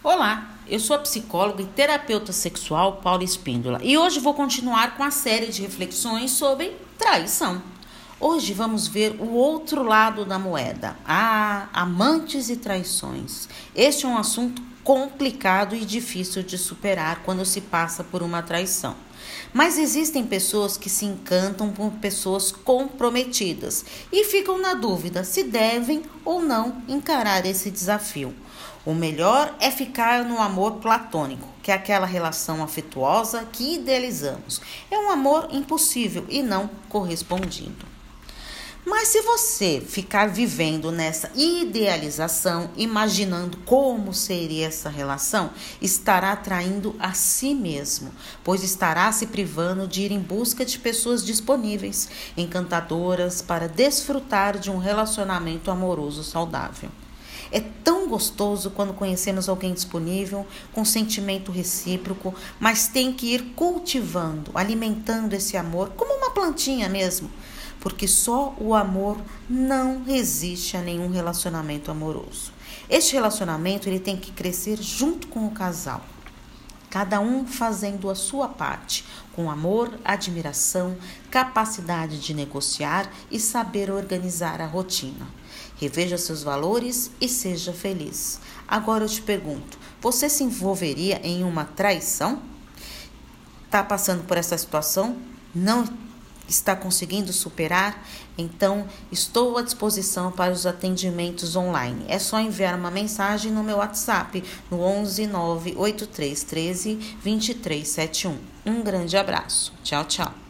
Olá, eu sou a psicóloga e terapeuta sexual Paula Espíndola e hoje vou continuar com a série de reflexões sobre traição. Hoje vamos ver o outro lado da moeda. Ah, amantes e traições. Este é um assunto complicado e difícil de superar quando se passa por uma traição. Mas existem pessoas que se encantam por pessoas comprometidas e ficam na dúvida se devem ou não encarar esse desafio. O melhor é ficar no amor platônico, que é aquela relação afetuosa que idealizamos. É um amor impossível e não correspondido. Mas se você ficar vivendo nessa idealização, imaginando como seria essa relação, estará traindo a si mesmo, pois estará se privando de ir em busca de pessoas disponíveis, encantadoras, para desfrutar de um relacionamento amoroso saudável. É tão gostoso quando conhecemos alguém disponível, com sentimento recíproco, mas tem que ir cultivando, alimentando esse amor, como uma plantinha mesmo, porque só o amor não resiste a nenhum relacionamento amoroso. Este relacionamento ele tem que crescer junto com o casal cada um fazendo a sua parte, com amor, admiração, capacidade de negociar e saber organizar a rotina. Reveja seus valores e seja feliz. Agora eu te pergunto: você se envolveria em uma traição? Está passando por essa situação? Não está conseguindo superar? Então, estou à disposição para os atendimentos online. É só enviar uma mensagem no meu WhatsApp no 11 98313 2371. Um grande abraço. Tchau, tchau.